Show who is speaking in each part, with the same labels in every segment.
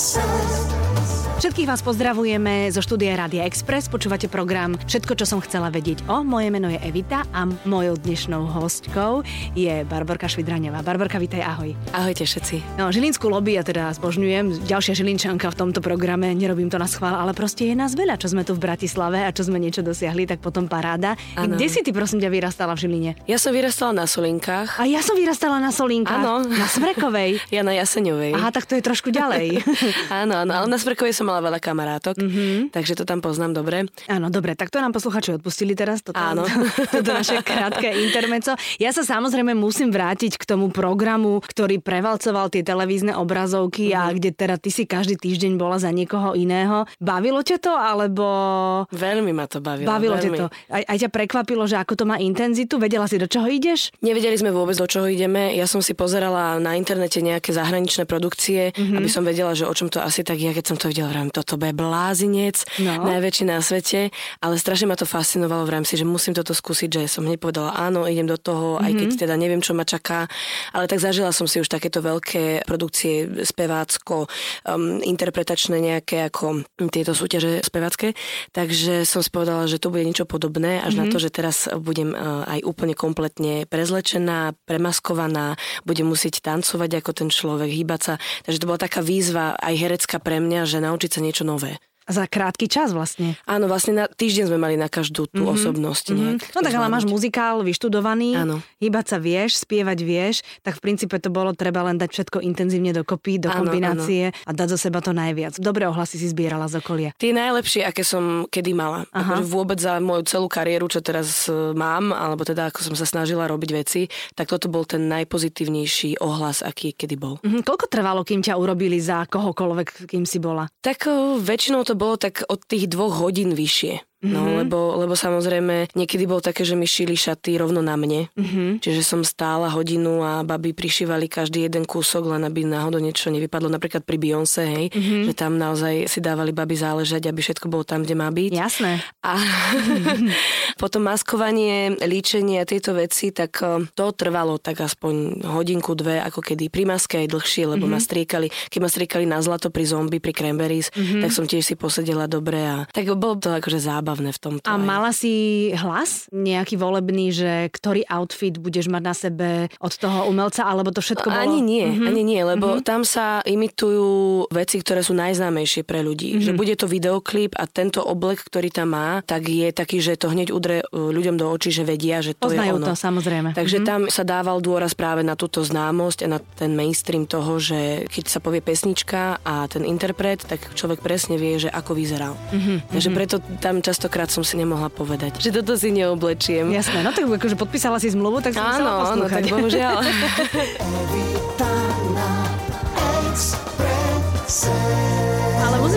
Speaker 1: sun. Všetkých vás pozdravujeme zo štúdia Rádia Express. Počúvate program Všetko, čo som chcela vedieť o. Moje meno je Evita a mojou dnešnou hostkou je Barborka Švidraňová. Barborka, vítaj, ahoj.
Speaker 2: Ahojte všetci.
Speaker 1: No, Žilinskú lobby ja teda zbožňujem. Ďalšia Žilinčanka v tomto programe. Nerobím to na schvál, ale proste je nás veľa, čo sme tu v Bratislave a čo sme niečo dosiahli, tak potom paráda.
Speaker 2: Áno.
Speaker 1: Kde si ty, prosím ťa, vyrastala v Žiline?
Speaker 2: Ja som vyrastala na Solinkách.
Speaker 1: A ja som vyrastala na Solinkách.
Speaker 2: Áno.
Speaker 1: Na Smrekovej.
Speaker 2: Ja na Jaseňovej.
Speaker 1: Aha, tak to je trošku ďalej.
Speaker 2: áno, áno, ale na Smrekovej som mala veľa kamarátok, mm-hmm. takže to tam poznám dobre.
Speaker 1: Áno, dobre, tak to nám posluchači odpustili teraz. Toto,
Speaker 2: Áno.
Speaker 1: Toto naše krátke intermeco. Ja sa samozrejme musím vrátiť k tomu programu, ktorý prevalcoval tie televízne obrazovky mm-hmm. a kde teda ty si každý týždeň bola za niekoho iného. Bavilo ťa to, alebo...
Speaker 2: Veľmi ma to bavilo.
Speaker 1: Bavilo
Speaker 2: veľmi.
Speaker 1: ťa to. Aj, aj ťa prekvapilo, že ako to má intenzitu? Vedela si, do čoho ideš?
Speaker 2: Nevedeli sme vôbec, do čoho ideme. Ja som si pozerala na internete nejaké zahraničné produkcie, mm-hmm. aby som vedela, že o čom to asi tak je. Keď som to videla, vrám, toto bude blázinec,
Speaker 1: No.
Speaker 2: najväčší na svete, ale strašne ma to fascinovalo v rámci, že musím toto skúsiť, že som hneď povedala áno, idem do toho, mm-hmm. aj keď teda neviem, čo ma čaká, ale tak zažila som si už takéto veľké produkcie spevácko, um, interpretačné nejaké ako tieto súťaže spevácké, takže som si povedala, že to bude niečo podobné, až mm-hmm. na to, že teraz budem uh, aj úplne kompletne prezlečená, premaskovaná, budem musieť tancovať ako ten človek, hýbať sa. Takže to bola taká výzva aj herecká pre mňa, že naučiť sa niečo nové.
Speaker 1: Za krátky čas vlastne.
Speaker 2: Áno, vlastne na týždeň sme mali na každú tú mm-hmm. osobnosť. Nejak,
Speaker 1: No tak ale máš muzikál vyštudovaný,
Speaker 2: Áno.
Speaker 1: hýbať sa vieš, spievať vieš, tak v princípe to bolo treba len dať všetko intenzívne dokopy, do
Speaker 2: Áno,
Speaker 1: kombinácie a dať zo seba to najviac. Dobré ohlasy si zbierala z okolia.
Speaker 2: Tie najlepšie, aké som kedy mala.
Speaker 1: Aha.
Speaker 2: Akože vôbec za moju celú kariéru, čo teraz e, mám, alebo teda ako som sa snažila robiť veci, tak toto bol ten najpozitívnejší ohlas, aký kedy bol.
Speaker 1: Mhm, koľko trvalo, kým ťa urobili za kohokoľvek, kým si bola?
Speaker 2: Tak o, väčšinou to bolo tak od tých dvoch hodín vyššie. No, mm-hmm. lebo, lebo samozrejme niekedy bolo také, že mi šili šaty rovno na mne. Mm-hmm. Čiže som stála hodinu a baby prišívali každý jeden kúsok, len aby náhodou niečo nevypadlo. Napríklad pri Beyoncé, hej, mm-hmm. že tam naozaj si dávali baby záležať, aby všetko bolo tam, kde má byť.
Speaker 1: Jasné.
Speaker 2: A potom maskovanie, líčenie a tieto veci, tak eh, to trvalo tak aspoň hodinku, dve, ako kedy pri maske aj dlhšie, lebo mm-hmm. ma striekali, keď ma striekali na zlato pri zombie, pri cranberries, mm-hmm. tak som tiež si posedela dobre a tak bolo to akože zábavné v tomto.
Speaker 1: A
Speaker 2: aj.
Speaker 1: mala si hlas nejaký volebný, že ktorý outfit budeš mať na sebe od toho umelca, alebo to všetko bolo...
Speaker 2: Ani nie,
Speaker 1: Mhm.
Speaker 2: mm-hmm. ani nie, lebo mm-hmm. tam sa imitujú veci, ktoré sú najznámejšie pre ľudí. Mm-hmm. Že bude to videoklip a tento oblek, ktorý tam má, tak je taký, že to hneď udre uh, ľuďom do očí, že vedia, že to
Speaker 1: Poznajú
Speaker 2: je ono.
Speaker 1: to, samozrejme.
Speaker 2: Takže
Speaker 1: Mhm.
Speaker 2: tam sa dával dôraz práve na túto známosť a na ten mainstream toho, že keď sa povie pesnička a ten interpret, tak človek presne vie, že ako vyzeral.
Speaker 1: Mhm,
Speaker 2: Mm-hmm. Takže preto tam častokrát som si nemohla povedať, že toto si neoblečiem.
Speaker 1: Jasné, no tak akože podpísala si zmluvu, tak som
Speaker 2: Áno, áno, tak bohužiaľ.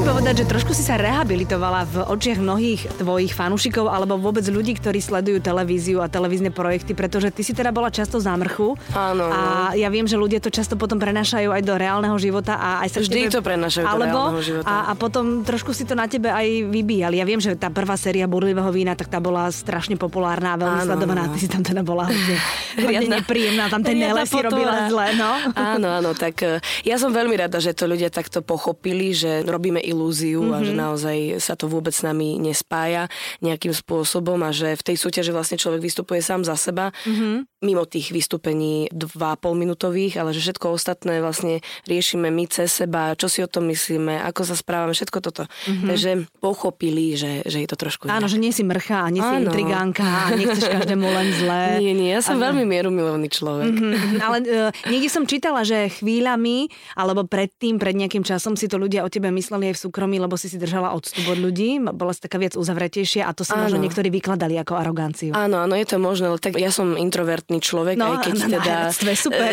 Speaker 1: musím povedať, že trošku si sa rehabilitovala v očiach mnohých tvojich fanúšikov alebo vôbec ľudí, ktorí sledujú televíziu a televízne projekty, pretože ty si teda bola často v zámrchu.
Speaker 2: Áno.
Speaker 1: A ja viem, že ľudia to často potom prenášajú aj do reálneho života a aj sa
Speaker 2: Vždy
Speaker 1: tebe...
Speaker 2: to prenášajú do
Speaker 1: alebo,
Speaker 2: reálneho života.
Speaker 1: A, a potom trošku si to na tebe aj vybíjali. Ja viem, že tá prvá séria Burlivého vína, tak tá bola strašne populárna a veľmi
Speaker 2: Áno,
Speaker 1: sledovaná.
Speaker 2: áno.
Speaker 1: Ty si tam teda bola hodne, nepríjemná. Tam ten si robila zle, no.
Speaker 2: Áno, áno, tak e, ja som veľmi rada, že to ľudia takto pochopili, že robíme ilúziu mm-hmm. a
Speaker 1: Mhm.
Speaker 2: že naozaj sa to vôbec s nami nespája nejakým spôsobom a že v tej súťaži vlastne človek vystupuje sám za seba,
Speaker 1: Mhm.
Speaker 2: mm-hmm. Mimo tých vystúpení 2,5 minútových, ale že všetko ostatné vlastne riešime my cez seba, čo si o tom myslíme, ako sa správame, všetko toto. Mm-hmm. Takže pochopili, že, že je to trošku
Speaker 1: Áno,
Speaker 2: inak.
Speaker 1: že nie si mrcha a nie si intrigánka a nechceš každému len zlé.
Speaker 2: Nie, nie, ja som
Speaker 1: Áno.
Speaker 2: veľmi mierumilovný človek.
Speaker 1: Mhm, Ale uh, niekde som čítala, že chvíľami, alebo predtým, pred nejakým časom si to ľudia o tebe mysleli aj v súkromí, lebo si si držala odstup od ľudí, bola si taká viac uzavretejšia a to si
Speaker 2: Áno.
Speaker 1: možno niektorí vykladali ako aroganciu.
Speaker 2: Áno, áno, je to možné, ale tak ja som introvertný človek,
Speaker 1: No,
Speaker 2: aj keď
Speaker 1: na
Speaker 2: teda...
Speaker 1: super.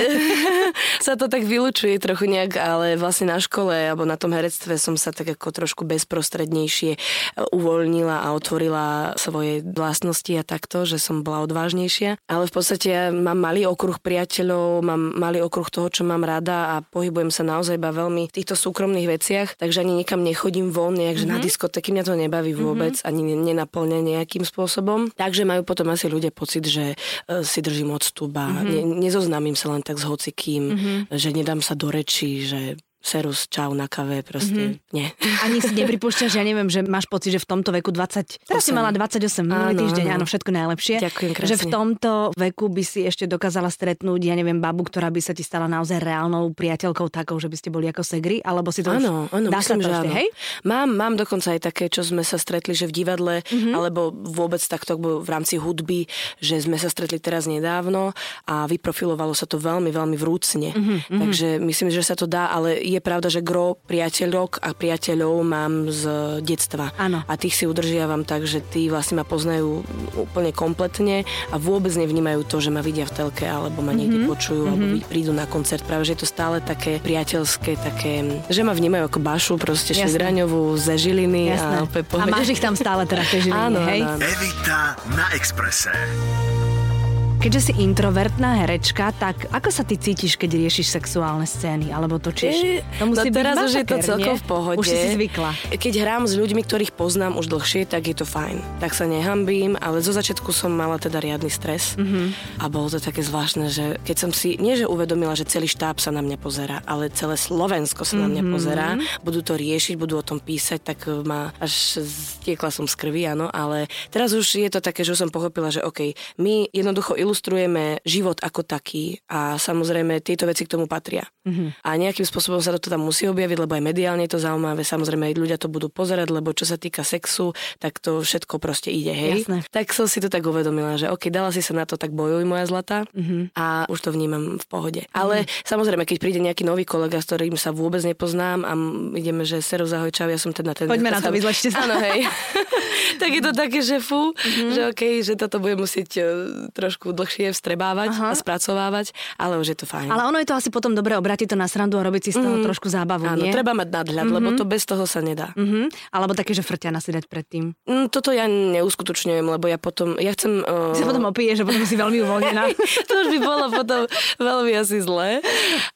Speaker 2: sa to tak vylučuje trochu nejak, ale vlastne na škole alebo na tom herectve som sa tak ako trošku bezprostrednejšie e, uvoľnila a otvorila svoje vlastnosti a takto, že som bola odvážnejšia. Ale v podstate ja mám malý okruh priateľov, mám malý okruh toho, čo mám rada a pohybujem sa naozaj iba veľmi v týchto súkromných veciach, takže ani nikam nechodím von, nejak, že
Speaker 1: Mhm.
Speaker 2: na diskotéky mňa to nebaví vôbec, ani ne- nenaplňa nejakým spôsobom. Takže majú potom asi ľudia pocit, že e, si držím odstup a
Speaker 1: Mhm.
Speaker 2: ne, nezoznámim sa len tak s hocikým, že nedám sa do rečí, že serus, čau na kave, proste mm-hmm. nie.
Speaker 1: Ani si nepripúšťaš, ja neviem, že máš pocit, že v tomto veku 20, teraz si mala 28 minulý týždeň,
Speaker 2: áno.
Speaker 1: áno, všetko najlepšie.
Speaker 2: Ďakujem krásne.
Speaker 1: Že v tomto veku by si ešte dokázala stretnúť, ja neviem, babu, ktorá by sa ti stala naozaj reálnou priateľkou takou, že by ste boli ako segri, alebo si to
Speaker 2: Áno, áno,
Speaker 1: dá sa
Speaker 2: myslím,
Speaker 1: to
Speaker 2: že
Speaker 1: ešte,
Speaker 2: áno.
Speaker 1: hej?
Speaker 2: Mám, mám dokonca aj také, čo sme sa stretli, že v divadle, mm-hmm. alebo vôbec takto v rámci hudby, že sme sa stretli teraz nedávno a vyprofilovalo sa to veľmi, veľmi vrúcne. Mm-hmm. Takže myslím, že sa to dá, ale je pravda, že gro priateľok a priateľov mám z detstva.
Speaker 1: Áno.
Speaker 2: A tých si udržiavam tak, že tí vlastne ma poznajú úplne kompletne a vôbec nevnímajú to, že ma vidia v telke alebo ma niekde mm-hmm. počujú alebo prídu na koncert. Práve, že je to stále také priateľské, také, že ma vnímajú ako Bašu, proste. Šedraňovú ze Žiliny
Speaker 1: Jasné.
Speaker 2: a
Speaker 1: A máš ich tam stále teda v tej žiline,
Speaker 2: Áno,
Speaker 1: hej?
Speaker 2: áno, áno.
Speaker 3: Evita na Exprese.
Speaker 1: Keďže si introvertná herečka, tak ako sa ty cítiš, keď riešiš sexuálne scény? Alebo točíš?
Speaker 2: To no teraz už je to celkom v pohode.
Speaker 1: Už si zvykla.
Speaker 2: Keď hrám s ľuďmi, ktorých poznám už dlhšie, tak je to fajn. Tak sa nehambím, ale zo začiatku som mala teda riadny stres.
Speaker 1: Mhm.
Speaker 2: Mm-hmm. A bolo to také zvláštne, že keď som si, nie že uvedomila, že celý štáb sa na mňa pozera, ale celé Slovensko sa na mňa
Speaker 1: Mhm.
Speaker 2: pozerá, budú to riešiť, budú o tom písať, tak ma až stiekla som z krvi, áno, ale teraz už je to také, že už som pochopila, že OK, my jednoducho ilustrujeme život ako taký a samozrejme tieto veci k tomu patria.
Speaker 1: Mhm.
Speaker 2: Mm-hmm. A nejakým spôsobom sa to tam musí objaviť, lebo aj mediálne je to zaujímavé, samozrejme aj ľudia to budú pozerať, lebo čo sa týka sexu, tak to všetko proste ide, hej.
Speaker 1: Jasné.
Speaker 2: Tak som si to tak uvedomila, že OK, dala si sa na to, tak bojuj moja zlata
Speaker 1: Mhm.
Speaker 2: mm-hmm. a už to vnímam v pohode. Ale samozrejme, keď príde nejaký nový kolega, s ktorým sa vôbec nepoznám a ideme, že seru zahoj, čau, ja som teda ten...
Speaker 1: Poďme na to, vyzlečte sa.
Speaker 2: Áno, hej. tak je to také, že fú,
Speaker 1: Mhm.
Speaker 2: mm-hmm. že OK, že toto bude musieť e, trošku dlhšie vstrebávať
Speaker 1: Aha.
Speaker 2: a spracovávať, ale už je to fajn.
Speaker 1: Ale ono je to asi potom dobre obrátiť to na srandu a robiť si z toho
Speaker 2: Mhm.
Speaker 1: trošku zábavu,
Speaker 2: Áno,
Speaker 1: nie?
Speaker 2: treba mať nadhľad, mm-hmm. lebo to bez toho sa nedá.
Speaker 1: Mhm. Alebo také, že frťana si dať predtým.
Speaker 2: Mm, toto ja neuskutočňujem, lebo ja potom, ja chcem... Uh,
Speaker 1: Ty sa potom opiješ, že potom si veľmi uvoľnená.
Speaker 2: to už by bolo potom veľmi asi zlé.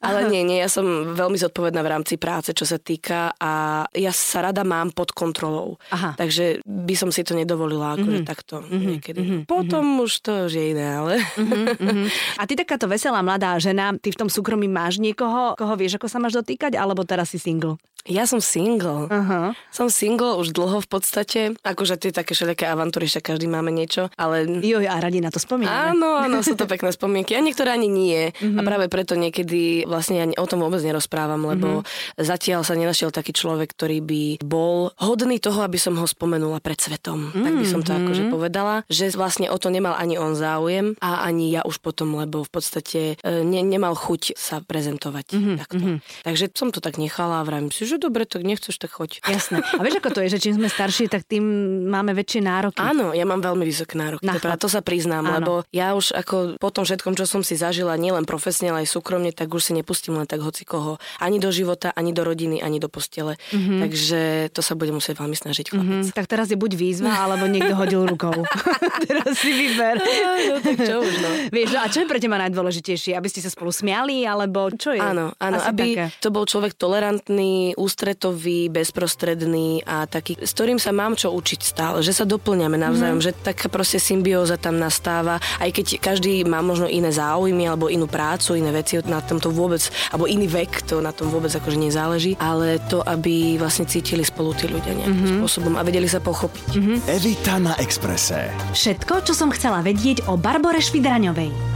Speaker 2: Ale nie, nie, ja som veľmi zodpovedná v rámci práce, čo sa týka a ja sa rada mám pod kontrolou.
Speaker 1: Aha.
Speaker 2: Takže by som si to nedovolila akože mm-hmm. takto mm-hmm. niekedy. Mm-hmm. Potom už to už je iné, ale...
Speaker 1: Mhm. A ty takáto veselá mladá žena, ty v tom súkromí máš niekoho, koho vieš, ako sa máš dotýkať, alebo teraz si single?
Speaker 2: Ja som single.
Speaker 1: Aha.
Speaker 2: Som single už dlho v podstate. Akože tie také všelijaké avantúry, však každý máme niečo, ale
Speaker 1: Joj, a radi na to spomíname.
Speaker 2: Áno, áno, sú to pekné spomienky. A niektoré ani nie. Mm-hmm. A práve preto niekedy vlastne ja o tom vôbec nerozprávam, lebo mm-hmm. zatiaľ sa nenašiel taký človek, ktorý by bol hodný toho, aby som ho spomenula pred svetom. Mm-hmm. Tak by som to akože povedala, že vlastne o to nemal ani on záujem a ani ja už potom, lebo v podstate e, ne, nemal chuť sa prezentovať mm-hmm. takto. Takže som to tak nechala a vravím si, že dobre, tak nechceš, tak choď.
Speaker 1: Jasné. A vieš, ako to je, že čím sme starší, tak tým máme väčšie nároky.
Speaker 2: Áno, ja mám veľmi vysoké nároky.
Speaker 1: Na
Speaker 2: To, to sa priznám,
Speaker 1: Áno.
Speaker 2: lebo ja už ako po tom všetkom, čo som si zažila, nielen profesne, ale aj súkromne, tak už si nepustím len tak hoci koho. Ani do života, ani do rodiny, ani do postele. Mm-hmm. Takže to sa bude musieť veľmi snažiť chlapec.
Speaker 1: Hm, tak teraz je buď výzva, alebo niekto hodil rukou. teraz si vyber.
Speaker 2: No, tak čo už, no.
Speaker 1: Vieš, no a čo je pre teba najdôležitejšie? Aby ste sa spolu smiali, alebo čo je?
Speaker 2: Áno, áno,
Speaker 1: Asi
Speaker 2: aby
Speaker 1: také.
Speaker 2: to bol človek tolerantný, ústretový, bezprostredný a taký, s ktorým sa mám čo učiť stále, že sa doplňame navzájom, mm. že taká proste symbióza tam nastáva, aj keď každý má možno iné záujmy alebo inú prácu, iné veci, na tom to vôbec, alebo iný vek, to na tom vôbec akože nezáleží, ale to, aby vlastne cítili spolu tí ľudia nejakým
Speaker 1: Mhm.
Speaker 2: mm-hmm. spôsobom a vedeli sa pochopiť. Mm-hmm.
Speaker 3: Evita na Exprese.
Speaker 1: Všetko, čo som chcela vedieť o Barbore Švidraňovej.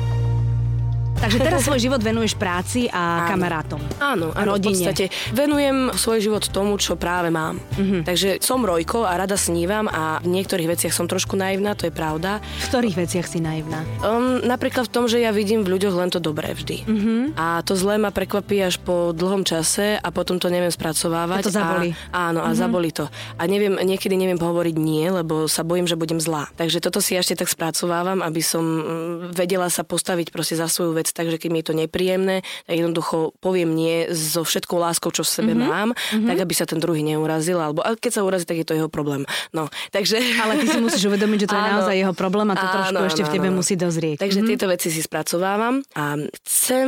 Speaker 1: Takže teraz svoj život venuješ práci a
Speaker 2: Áno.
Speaker 1: kamarátom.
Speaker 2: Áno, áno, v
Speaker 1: Rodine.
Speaker 2: podstate venujem svoj život tomu, čo práve mám.
Speaker 1: Mhm.
Speaker 2: Mm-hmm. Takže som rojko a rada snívam a v niektorých veciach som trošku naivná, to je pravda.
Speaker 1: V ktorých veciach si naivná?
Speaker 2: Um, napríklad v tom, že ja vidím v ľuďoch len to dobré vždy.
Speaker 1: Mhm.
Speaker 2: Mm-hmm. A to zlé ma prekvapí až po dlhom čase a potom to neviem spracovávať.
Speaker 1: A to zabolí.
Speaker 2: A, áno, a mm-hmm. zabolí to. A neviem, niekedy neviem hovoriť nie, lebo sa bojím, že budem zlá. Takže toto si ešte tak spracovávam, aby som mm, vedela sa postaviť proste za svoju vec, takže keď mi je to nepríjemné, tak jednoducho poviem nie so všetkou láskou, čo v sebe mm-hmm. mám, mm-hmm. tak aby sa ten druhý neurazil, alebo a keď sa urazí, tak je to jeho problém. No, takže...
Speaker 1: Ale ty si musíš uvedomiť, že to je
Speaker 2: Áno.
Speaker 1: naozaj jeho problém a to
Speaker 2: Áno,
Speaker 1: trošku
Speaker 2: áno,
Speaker 1: ešte v tebe
Speaker 2: áno.
Speaker 1: musí dozrieť.
Speaker 2: Takže mm-hmm. tieto veci si spracovávam a chcem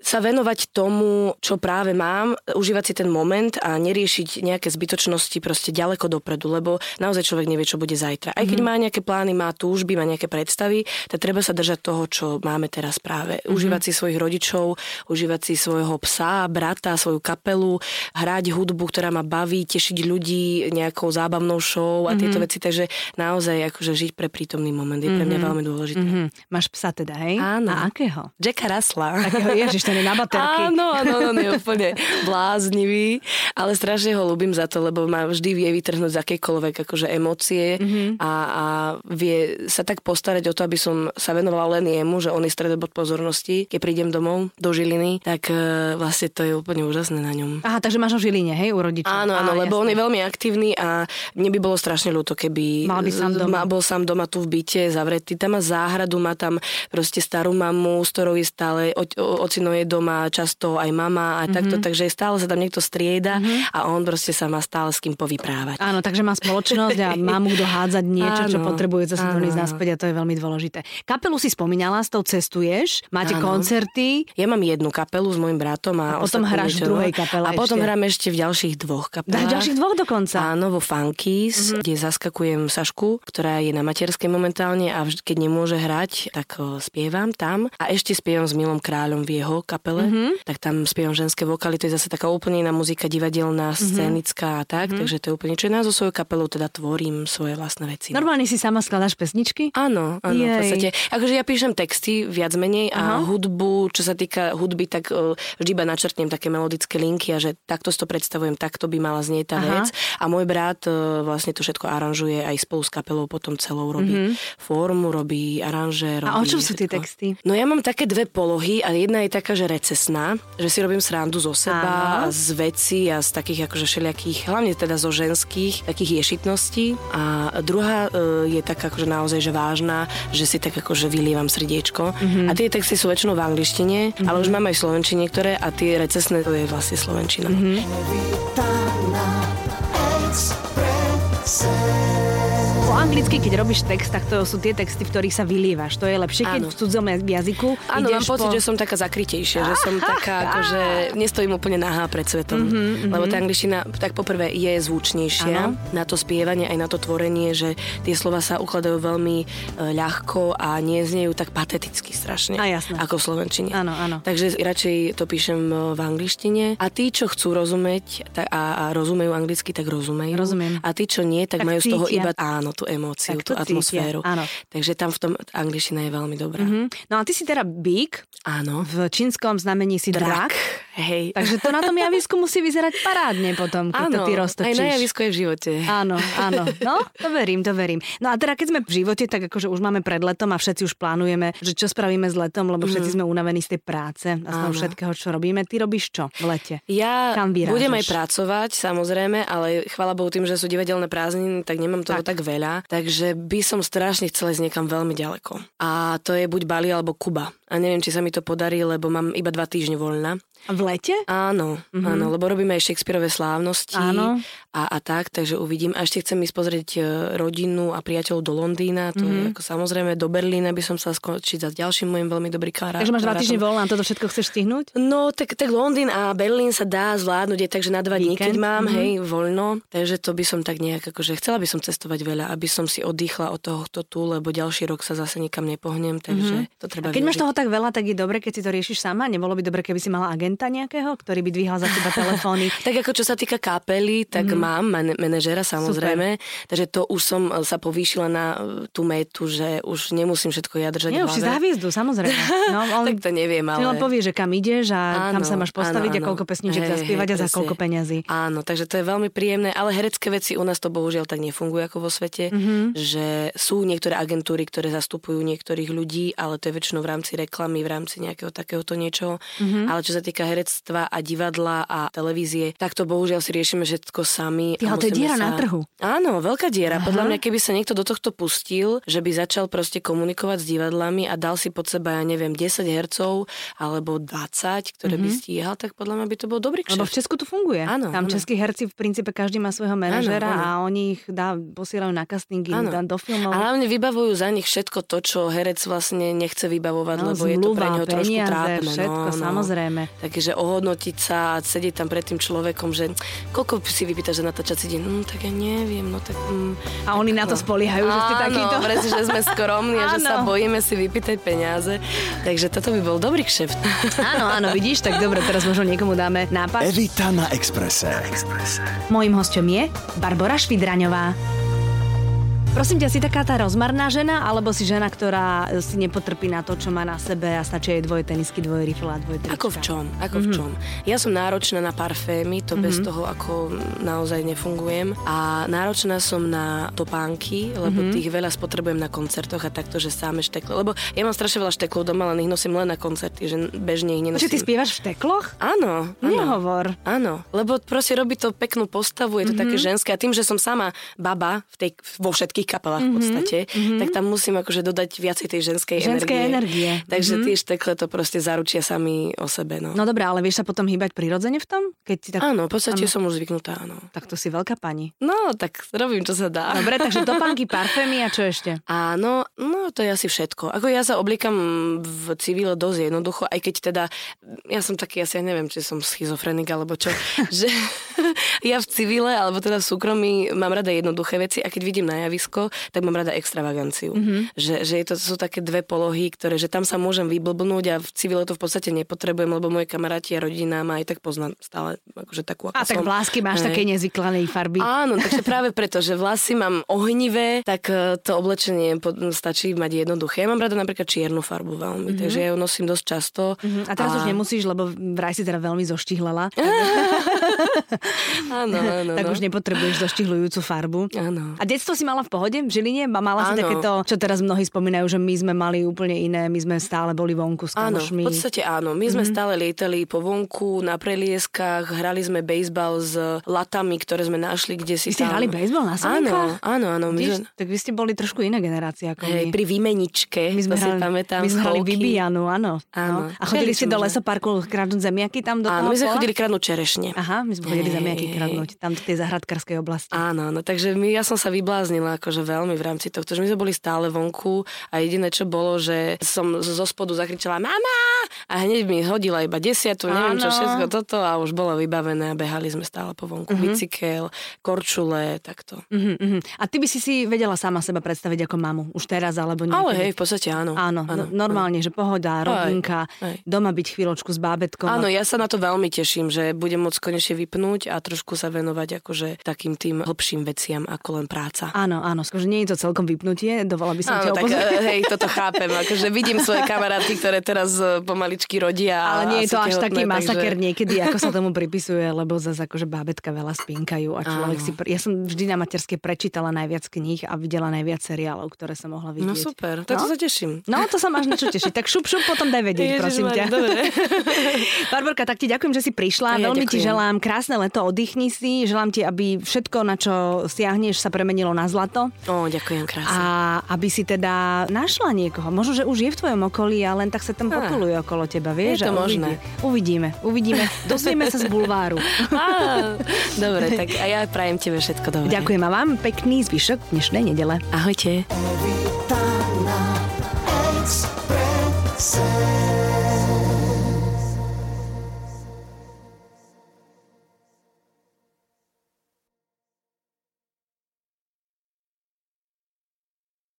Speaker 2: sa venovať tomu, čo práve mám, užívať si ten moment a neriešiť nejaké zbytočnosti proste ďaleko dopredu, lebo naozaj človek nevie, čo bude zajtra. Aj keď mm-hmm. má nejaké plány, má túžby, má nejaké predstavy, tak treba sa držať toho, čo máme teraz práve. Mm-hmm. Užívať si svojich rodičov, užívať si svojho psa, brata, svoju kapelu, hrať hudbu, ktorá ma baví, tešiť ľudí nejakou zábavnou show a mm-hmm. tieto veci. Takže naozaj akože žiť pre prítomný moment je pre mňa mm-hmm. veľmi dôležité. Mm-hmm.
Speaker 1: Máš psa teda, hej?
Speaker 2: Áno.
Speaker 1: A akého?
Speaker 2: Jacka Russella.
Speaker 1: Takého, ježiš, ten je na baterky.
Speaker 2: Áno, áno, on je úplne bláznivý, ale strašne ho ľúbim za to, lebo ma vždy vie vytrhnúť z akejkoľvek akože emócie mm-hmm. a, a vie sa tak postarať o to, aby som sa venovala len jemu, že on je stredobod pozornosti. Keď prídem domov do Žiliny, tak uh, vlastne to je úplne úžasné na ňom.
Speaker 1: Aha, takže máš ho v Žiline, hej, u rodičov.
Speaker 2: Áno, áno, lebo jasne. on je veľmi aktívny a mne by bolo strašne ľúto, keby
Speaker 1: Mal by sám doma.
Speaker 2: bol sám doma tu v byte, zavretý. Tam má záhradu, má tam proste starú mamu, s ktorou je stále, ocino je doma, často aj mama a mm-hmm. takto, takže stále sa tam niekto strieda mm-hmm. a on proste sa má stále s kým povyprávať.
Speaker 1: Áno, takže má spoločnosť a má mu kto hádzať niečo, áno, čo potrebuje zase doniesť naspäť a to je veľmi dôležité. Kapelu si spomínala, s tou cestuješ, máte áno. koncerty.
Speaker 2: Ja mám jednu kapelu s mojim bratom a,
Speaker 1: a potom hráš v druhej kapele
Speaker 2: A potom hrám ešte v ďalších dvoch kapelách.
Speaker 1: V ďalších dvoch dokonca?
Speaker 2: Áno, vo Funkies, mm-hmm. kde zaskakujem Sašku, ktorá je na materskej momentálne a keď nemôže hrať, tak spievam tam. A ešte spievam s Milom Kráľom v jeho kapele, mm-hmm. tak tam spievam ženské vokály, to je zase taká úplne iná muzika, divadelná, mm-hmm. scénická a tak, mm-hmm. takže to je úplne čo ja so svojou kapelou teda tvorím svoje vlastné veci.
Speaker 1: No. Normálne si sama skladáš pesničky?
Speaker 2: Áno, áno, Jej. v podstate. Akože ja píšem texty viac menej a Aha. hudbu, čo sa týka hudby, tak uh, vždy iba načrtnem také melodické linky a že takto si to predstavujem, takto by mala znieť tá Aha. vec. A môj brat uh, vlastne to všetko aranžuje aj spolu s kapelou potom celou robí mm-hmm. formu, robí aranže. Robí
Speaker 1: a o čom sú tie texty?
Speaker 2: No ja mám také dve polohy a jedna je taká, že recesná, že si robím srandu zo seba, Áno. z veci a z takých akože všelijakých, hlavne teda zo ženských, takých ješitností. A druhá uh, je taká akože naozaj, že vážna, že si tak akože vylievam srdiečko. Mm-hmm. A tie texty sú väčšinou v angličtine, mm-hmm. ale už mám aj v slovenčine niektoré a tie recesné to je vlastne slovenčina. Mm-hmm.
Speaker 1: Anglicky, keď robíš text, tak to sú tie texty, v ktorých sa vylievaš. To je lepšie, keď Áno. v cudzom jazyku
Speaker 2: Áno, mám pocit, po... že som taká zakrytejšia, že som taká, akože nestojím úplne nahá pred svetom. Mm-hmm, Lebo tá angličtina, tak poprvé, je zvučnejšia Áno. na to spievanie, aj na to tvorenie, že tie slova sa ukladajú veľmi e, ľahko a nie znejú tak pateticky strašne.
Speaker 1: A jasné.
Speaker 2: Ako v slovenčine.
Speaker 1: Áno, áno.
Speaker 2: Takže radšej to píšem e, v angličtine. A tí, čo chcú rozumieť a, a rozumejú anglicky, tak rozumejú.
Speaker 1: Rozumiem.
Speaker 2: A tí, čo nie, tak, tak majú cítia. z toho iba áno, tú emóciu, tú atmosféru.
Speaker 1: Áno.
Speaker 2: Takže tam v tom angličtina je veľmi dobrá. Mm-hmm.
Speaker 1: No a ty si teda bík.
Speaker 2: Áno.
Speaker 1: V čínskom znamení si drak. drak.
Speaker 2: Hej.
Speaker 1: Takže to na tom javisku musí vyzerať parádne potom, keď áno, to ty roztočíš.
Speaker 2: aj na javisku je v živote.
Speaker 1: Áno, áno. No, to verím, to verím. No a teda keď sme v živote, tak akože už máme pred letom a všetci už plánujeme, že čo spravíme s letom, lebo všetci mm. sme unavení z tej práce a z toho všetkého, čo robíme. Ty robíš čo v lete?
Speaker 2: Ja Kam budem aj pracovať, samozrejme, ale chvala Bohu tým, že sú divadelné prázdniny, tak nemám toho tak, tak veľa. Takže by som strašne chcela ísť niekam veľmi ďaleko. A to je buď Bali alebo Kuba. A neviem, či sa mi to podarí, lebo mám iba dva týždne voľna.
Speaker 1: V lete?
Speaker 2: Áno, mm-hmm. áno, lebo robíme aj Shakespeareové slávnosti áno. A, a tak, takže uvidím. A ešte chcem ísť pozrieť e, rodinu a priateľov do Londýna, to mm-hmm. je mhm. ako samozrejme do Berlína by som sa skočiť za ďalším môjim veľmi dobrý kamarát.
Speaker 1: Takže máš dva týždne voľna a toto všetko chceš stihnúť?
Speaker 2: No, tak, tak Londýn a Berlín sa dá zvládnuť, je takže na dva dní, keď mám, mm-hmm. hej, voľno. Takže to by som tak nejak, akože chcela by som cestovať veľa, aby som si oddychla od tohoto tu, lebo ďalší rok sa zase nikam nepohnem, takže mm-hmm. to treba
Speaker 1: a keď využiť. máš toho tak veľa, tak je dobre, keď si to riešiš sama. Nebolo by dobre, keby si mala agenta nejakého, ktorý by dvíhal za teba telefóny.
Speaker 2: tak ako čo sa týka kapely, tak mm. Mám man- manažera samozrejme. Super. Takže to už som e, sa povýšila na e, tú metu, že už nemusím všetko ja držať
Speaker 1: Nie, už si za hviezdu, samozrejme. No,
Speaker 2: on, tak to neviem, ale...
Speaker 1: len povie, že kam ideš a áno, kam sa máš postaviť áno, áno. a koľko pesniček hey, zaspievať hey, a za koľko peňazí.
Speaker 2: Áno, takže to je veľmi príjemné, ale herecké veci u nás to bohužiaľ tak nefunguje ako vo svete, mm-hmm. že sú niektoré agentúry, ktoré zastupujú niektorých ľudí, ale to je väčšinou v rámci reklamy, v rámci nejakého takéhoto niečoho. Mm-hmm. Ale čo sa týka herectva a divadla a televízie, tak to bohužiaľ si riešime všetko sami.
Speaker 1: Ja, to je diera sa... na trhu.
Speaker 2: Áno, veľká diera. Aha. Podľa mňa, keby sa niekto do tohto pustil, že by začal proste komunikovať s divadlami a dal si pod seba, ja neviem, 10 hercov alebo 20, ktoré mm-hmm. by mhm. stíhal, tak podľa mňa by to bol dobrý kšeft.
Speaker 1: Lebo v Česku to funguje.
Speaker 2: Áno,
Speaker 1: Tam
Speaker 2: áno.
Speaker 1: českí herci v princípe každý má svojho manažera áno, áno. a oni ich dá, posielajú na castingy, áno. do filmov.
Speaker 2: A hlavne vybavujú za nich všetko to, čo herec vlastne nechce vybavovať, no, lebo lebo je to
Speaker 1: zmluva,
Speaker 2: pre neho trošku trápne.
Speaker 1: všetko,
Speaker 2: no, no.
Speaker 1: samozrejme.
Speaker 2: Takže ohodnotiť sa a sedieť tam pred tým človekom, že koľko si vypýtaš za natáčací deň? No tak ja neviem, no tak... Mm,
Speaker 1: A oni na to spoliehajú, že ste takýto.
Speaker 2: Áno, presne, že sme skromní a že sa bojíme si vypýtať peniaze. Takže toto by bol dobrý kšeft.
Speaker 1: Áno, áno, vidíš, tak dobre, teraz možno niekomu dáme nápad.
Speaker 3: Evita na Exprese. Na Exprese.
Speaker 1: Mojím hosťom je Barbara Švidraňová. Prosím ťa, si taká tá rozmarná žena, alebo si žena, ktorá si nepotrpí na to, čo má na sebe a stačí jej dvoje tenisky, dvoje rifle a dvoje trička?
Speaker 2: Ako v čom? Ako
Speaker 1: Mhm.
Speaker 2: v čom? Ja som náročná na parfémy, to bez toho ako naozaj nefungujem. A náročná som na topánky, lebo
Speaker 1: Mhm.
Speaker 2: tých veľa spotrebujem na koncertoch a takto, že sáme štekle. Lebo ja mám strašne veľa šteklov doma, len ich nosím len na koncerty, že bežne ich
Speaker 1: Že ty
Speaker 2: nenosím.
Speaker 1: spievaš v štekloch?
Speaker 2: Áno, áno.
Speaker 1: Nehovor.
Speaker 2: Áno, lebo proste robí to peknú postavu, je to mm-hmm. také ženské a tým, že som sama baba v tej, vo všetkých mm-hmm. v podstate, mm-hmm. tak tam musím akože dodať viacej tej ženskej,
Speaker 1: Ženskej energie.
Speaker 2: Takže mm-hmm. tie štekle to proste zaručia sami o sebe. No.
Speaker 1: No dobré, ale vieš sa potom hýbať prirodzene v tom? Keď si tak...
Speaker 2: áno, v podstate
Speaker 1: áno.
Speaker 2: som už zvyknutá, áno.
Speaker 1: Tak to si veľká pani.
Speaker 2: No, tak robím, čo sa dá.
Speaker 1: Dobre, takže topánky, parfémy a čo ešte?
Speaker 2: Áno, no to je asi všetko. Ako ja sa obliekam v civile dosť jednoducho, aj keď teda, ja som taký, asi ja neviem, či som schizofrenik alebo čo, že ja v civile, alebo teda v súkromí mám rada jednoduché veci a keď vidím na javisko, tak mám rada extravaganciu. Mm-hmm. Že, že je to, sú také dve polohy, ktoré, že tam sa môžem vyblbnúť a v civile to v podstate nepotrebujem, lebo moje kamaráti a rodina ma aj tak poznám stále akože takú, ako
Speaker 1: A tak
Speaker 2: som.
Speaker 1: vlásky máš
Speaker 2: Hej.
Speaker 1: také nezvyklanej farby.
Speaker 2: Áno, takže práve preto, že vlasy mám ohnivé, tak e, to oblečenie stačí mať jednoduché. Ja mám rada napríklad čiernu farbu veľmi, mm-hmm. takže ja ju nosím dosť často.
Speaker 1: Mhm, A teraz už nemusíš, lebo vraj si teda veľmi zoštihlela.
Speaker 2: Áno, áno,
Speaker 1: tak
Speaker 2: no.
Speaker 1: už nepotrebuješ zoštihlujúcu farbu.
Speaker 2: Áno.
Speaker 1: A detstvo si mala v pohode v Žiline? Ma- Mala si
Speaker 2: Áno.
Speaker 1: takéto, čo teraz mnohí spomínajú, že my sme mali úplne iné, my sme stále boli vonku s
Speaker 2: Áno,
Speaker 1: kamošmi.
Speaker 2: v podstate áno. My sme
Speaker 1: Mhm.
Speaker 2: stále lietali po vonku, na prelieskach, hrali sme bejsbal s latami, ktoré sme našli, kde si
Speaker 1: Vy ste
Speaker 2: tam...
Speaker 1: hrali bejsbal na
Speaker 2: Áno,
Speaker 1: Samenkách?
Speaker 2: áno, áno. My
Speaker 1: Vidíš,
Speaker 2: sme,
Speaker 1: tak vy ste boli trošku iná generácia ako
Speaker 2: hej,
Speaker 1: my.
Speaker 2: pri výmeničke,
Speaker 1: My sme
Speaker 2: to si
Speaker 1: hrali,
Speaker 2: pamätám.
Speaker 1: my sme hrali. Bibianu, áno.
Speaker 2: Áno.
Speaker 1: No. A chodili ste do lesoparku kradnúť zemiaky tam do
Speaker 2: Áno,
Speaker 1: toho
Speaker 2: my sme
Speaker 1: pola?
Speaker 2: chodili kradnúť čerešne.
Speaker 1: Aha, my sme chodili
Speaker 2: Hej,
Speaker 1: zemiaky kradnúť, tam do tej zahradkarskej oblasti.
Speaker 2: Áno, no takže my, ja som sa vybláznila akože veľmi v rámci tohto, že my sme boli stále vonku a jediné, čo bolo, že som zo spodu zakričala mama a hneď mi hodila iba desiatu, neviem čo
Speaker 1: Áno.
Speaker 2: všetko toto a už bolo vybavené a behali sme stále po vonku.
Speaker 1: Mhm.
Speaker 2: Bicykel, korčule, takto.
Speaker 1: Uh-huh. A ty by si si vedela sama seba predstaviť ako mamu, už teraz alebo niekedy?
Speaker 2: Ale hej, v podstate áno.
Speaker 1: Áno, no, normálne, že pohoda, rodinka,
Speaker 2: Aj.
Speaker 1: doma byť chvíľočku s bábetkom.
Speaker 2: Áno, ja sa na to veľmi teším, že budem môcť konečne vypnúť a trošku sa venovať akože takým tým hlbším veciam ako len práca.
Speaker 1: Áno, áno, skôr, že nie je to celkom vypnutie, dovolila by som ťa
Speaker 2: Áno, tak
Speaker 1: upozorniť.
Speaker 2: e, hej, toto chápem, akože vidím svoje kamarátky, ktoré teraz e, pomaličky rodia.
Speaker 1: Ale nie je to až taký
Speaker 2: tehotné,
Speaker 1: masaker
Speaker 2: takže...
Speaker 1: niekedy, ako sa tomu pripisuje, lebo zase akože bábetka veľa spinkajú a človek
Speaker 2: Áno.
Speaker 1: si... Pr- ja som vždy na materskej prečítala najviac kníh a videla najviac seriálov, ktoré som mohla vidieť.
Speaker 2: No super, tak to sa teším.
Speaker 1: No, to sa máš na čo tešiť. Tak šup, šup, potom daj vedieť, prosím ťa.
Speaker 2: Dobre.
Speaker 1: Barborka, tak ti ďakujem, že si prišla.
Speaker 2: Ja
Speaker 1: Veľmi ti
Speaker 2: ďakujem.
Speaker 1: želám krásne leto, oddychni si. Želám ti, aby všetko, na čo siahneš, sa premenilo na zlato.
Speaker 2: Ó, ďakujem krásne.
Speaker 1: A aby si teda našla niekoho. Možno, že už je v tvojom okolí a len tak sa tam
Speaker 2: Á.
Speaker 1: pokuluje okolo teba, vieš?
Speaker 2: Je to možné.
Speaker 1: Uvidíme, uvidíme. Dozvieme sa z bulváru.
Speaker 2: Á, dobre, tak a ja prajem tebe všetko dobré.
Speaker 1: Ďakujem a vám pekný zvyšok dnešnej nedele.
Speaker 2: Ahojte.